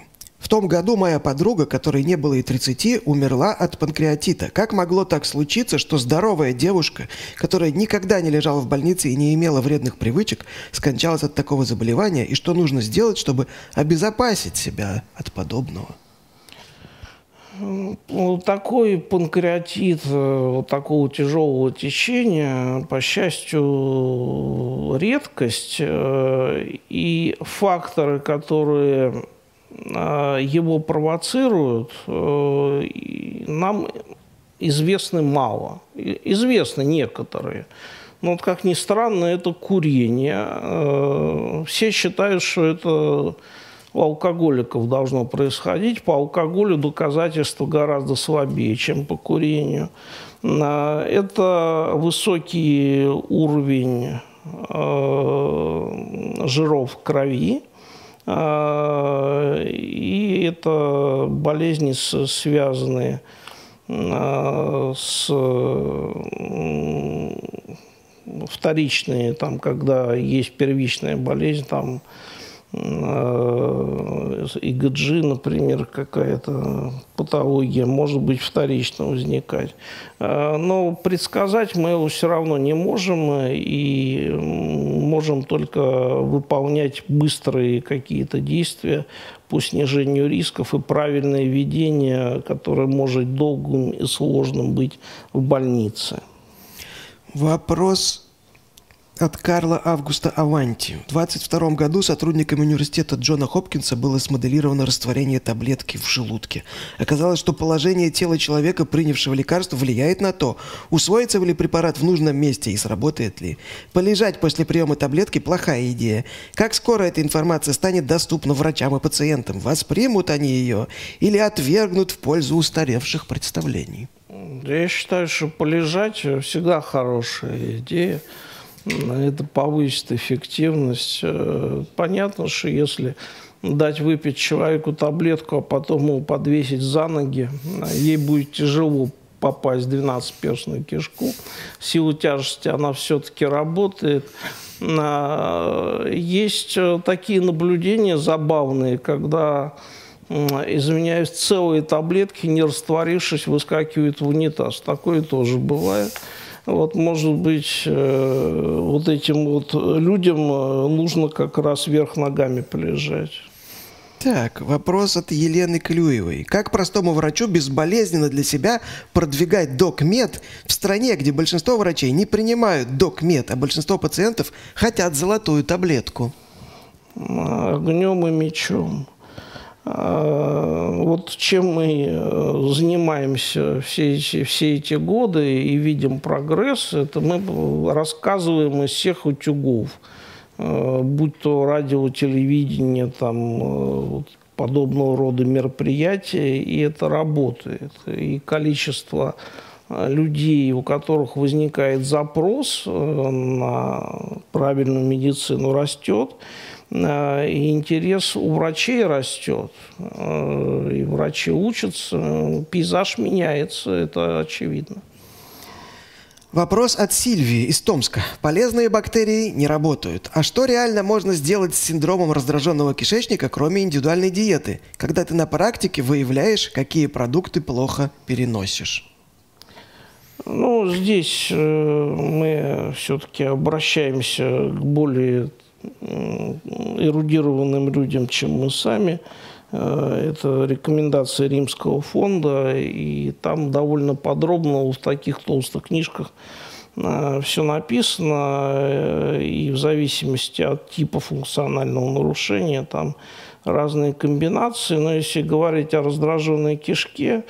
Том году моя подруга, которой не было и 30, умерла от панкреатита. Как могло так случиться, что здоровая девушка, которая никогда не лежала в больнице и не имела вредных привычек, скончалась от такого заболевания, и что нужно сделать, чтобы обезопасить себя от подобного? Вот такой панкреатит, э, вот такого тяжелого течения, по счастью, редкость. Э, и факторы, которые его провоцируют, э, нам известны мало. Известны некоторые. Но вот как ни странно, это курение. Э, все считают, что это у алкоголиков должно происходить. По алкоголю доказательства гораздо слабее, чем по курению. Это высокий уровень э, жиров в крови, и это болезни, связанные а, с вторичные, там, когда есть первичная болезнь, там ИГГ, например, какая-то патология может быть вторично возникать. Э, но предсказать мы его все равно не можем и можем только выполнять быстрые какие-то действия по снижению рисков и правильное ведение, которое может долгим и сложным быть в больнице. Вопрос от Карла Августа Аванти. В 22 году сотрудниками университета Джона Хопкинса было смоделировано растворение таблетки в желудке. Оказалось, что положение тела человека, принявшего лекарство, влияет на то, усвоится ли препарат в нужном месте и сработает ли. Полежать после приема таблетки – плохая идея. Как скоро эта информация станет доступна врачам и пациентам? Воспримут они ее или отвергнут в пользу устаревших представлений? Я считаю, что полежать всегда хорошая идея это повысит эффективность. Э, понятно, что если дать выпить человеку таблетку, а потом его подвесить за ноги, ей будет тяжело попасть в 12-перстную кишку. Сила тяжести, она все-таки работает. Есть э, такие наблюдения забавные, когда извиняюсь, целые таблетки, не растворившись, выскакивают в унитаз. Такое тоже бывает. Вот, может быть, э, вот этим вот людям э, нужно как раз вверх ногами полежать. Так, вопрос от Елены Клюевой. Как простому врачу безболезненно для себя продвигать докмед в стране, где большинство врачей не принимают докмед, а большинство пациентов хотят золотую таблетку? Огнем и мечом. А, вот чем мы э, занимаемся все эти, все эти годы и видим прогресс, это мы рассказываем из всех утюгов, э, будь то радио, телевидение, там, э, подобного рода мероприятия, и это работает. И количество людей, у которых возникает запрос на правильную медицину, растет. И интерес у врачей растет. И врачи учатся, пейзаж меняется, это очевидно. Вопрос от Сильвии из Томска. Полезные бактерии не работают. А что реально можно сделать с синдромом раздраженного кишечника, кроме индивидуальной диеты, когда ты на практике выявляешь, какие продукты плохо переносишь? Ну, здесь э, мы все-таки обращаемся к более эрудированным людям, чем мы сами. Э, это рекомендации Римского фонда, и там довольно подробно в таких толстых книжках э, все написано, и в зависимости от типа функционального нарушения там разные комбинации. Но если говорить о раздраженной кишке,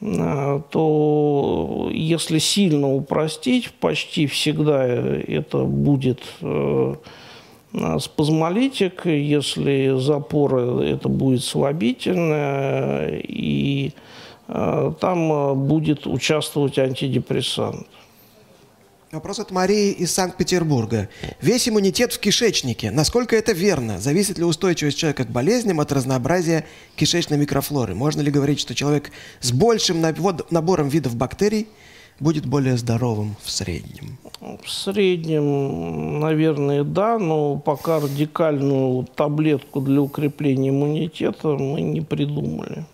то если сильно упростить, почти всегда это будет а, спазмолитик, если запор это будет слабительное, и там будет участвовать антидепрессант. Вопрос от Марии из Санкт-Петербурга. Весь иммунитет в кишечнике. Насколько это верно? Зависит ли устойчивость человека к болезням от разнообразия кишечной микрофлоры? Можно ли говорить, что человек с большим набором видов бактерий – будет более здоровым в среднем? В среднем, наверное, да, но пока радикальную таблетку для укрепления иммунитета мы не придумали.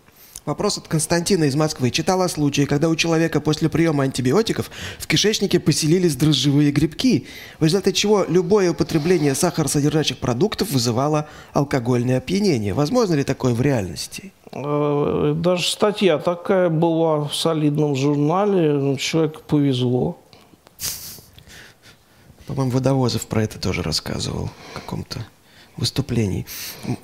Вопрос от Константина из Москвы. Читал о случае, когда у человека после приема антибиотиков в кишечнике поселились дрожжевые грибки, в результате чего любое употребление сахаросодержащих продуктов вызывало алкогольное опьянение. Возможно ли такое в реальности? Э, даже статья такая была в солидном журнале, ну, человеку повезло. По-моему, Водовозов про это тоже рассказывал в каком-то выступлении.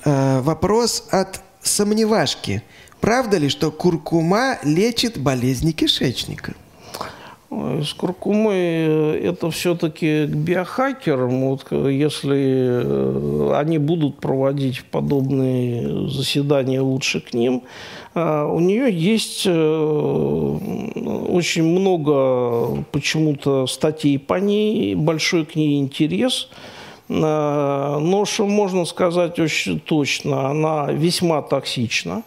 Э, вопрос от сомневашки. Правда ли, что куркума лечит болезни кишечника? С куркумой э, это все-таки к биохакерам. Вот если э, они будут проводить подобные заседания, лучше к ним. У нее есть э, очень много почему-то статей по ней, большой к ней интерес. Но что можно сказать очень точно, она весьма токсична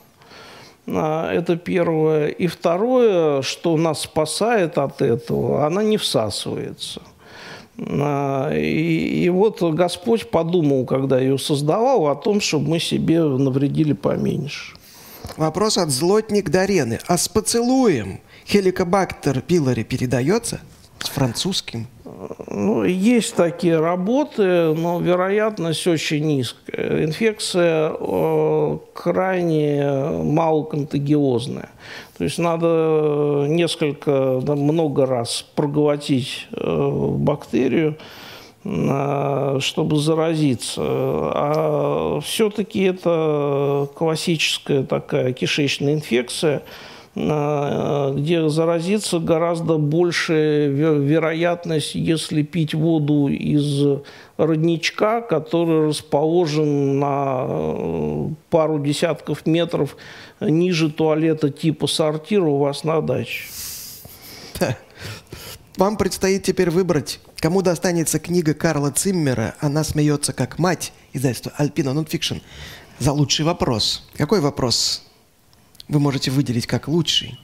это первое. И второе, что нас спасает от этого, она не всасывается. А, и, и вот Господь подумал, когда ее создавал, о том, чтобы мы себе навредили поменьше. Вопрос от злотник Дарены. А с поцелуем хеликобактер пилори передается? С французским? Ну, есть такие работы, но вероятность очень низкая. Инфекция э, крайне малоконтагиозная. То есть надо несколько, да, много раз проглотить э, бактерию, э, чтобы заразиться. А все-таки это классическая такая кишечная инфекция – где заразиться гораздо больше вероятность, если пить воду из родничка, который расположен на э, пару десятков метров ниже туалета типа сортира у вас на даче. Вам предстоит теперь выбрать, кому достанется книга Карла Циммера «Она смеется как мать» издательства Альпина Нонфикшн за лучший вопрос. Какой вопрос вы можете выделить как лучший?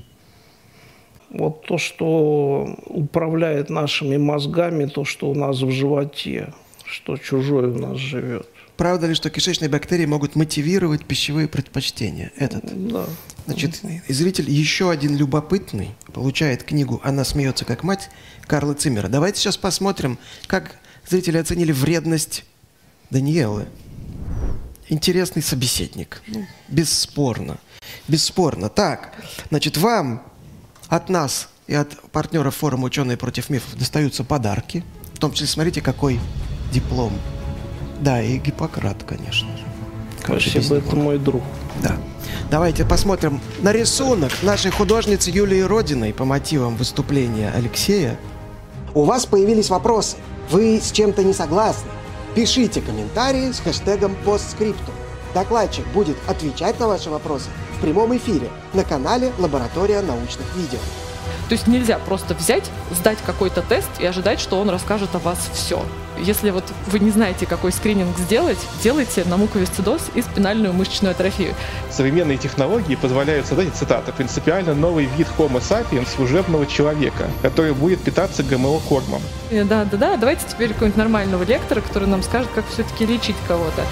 Вот то, что управляет нашими мозгами, то, что у нас в животе, что чужое у нас живет. Правда ли, что кишечные бактерии могут мотивировать пищевые предпочтения? Этот. Да. Значит, и зритель еще один любопытный получает книгу «Она смеется как мать» Карла Циммера. Давайте сейчас посмотрим, как зрители оценили вредность Даниэлы. Интересный собеседник. Ну, бесспорно. Бесспорно. Так, значит, вам от нас и от партнеров форума «Ученые против мифов» достаются подарки. В том числе, смотрите, какой диплом. Да, и Гиппократ, конечно же. Спасибо, это мой друг. Да. Давайте посмотрим на рисунок нашей художницы Юлии Родиной по мотивам выступления Алексея. У вас появились вопросы. Вы с чем-то не согласны? Пишите комментарии с хэштегом постскриптум. Докладчик будет отвечать на ваши вопросы в прямом эфире на канале «Лаборатория научных видео». То есть нельзя просто взять, сдать какой-то тест и ожидать, что он расскажет о вас все. Если вот вы не знаете, какой скрининг сделать, делайте на муковисцидоз и спинальную мышечную атрофию. Современные технологии позволяют создать, цитата, принципиально новый вид Homo sapiens служебного человека, который будет питаться ГМО-кормом. Да, да, да, давайте теперь какого-нибудь нормального лектора, который нам скажет, как все-таки лечить кого-то.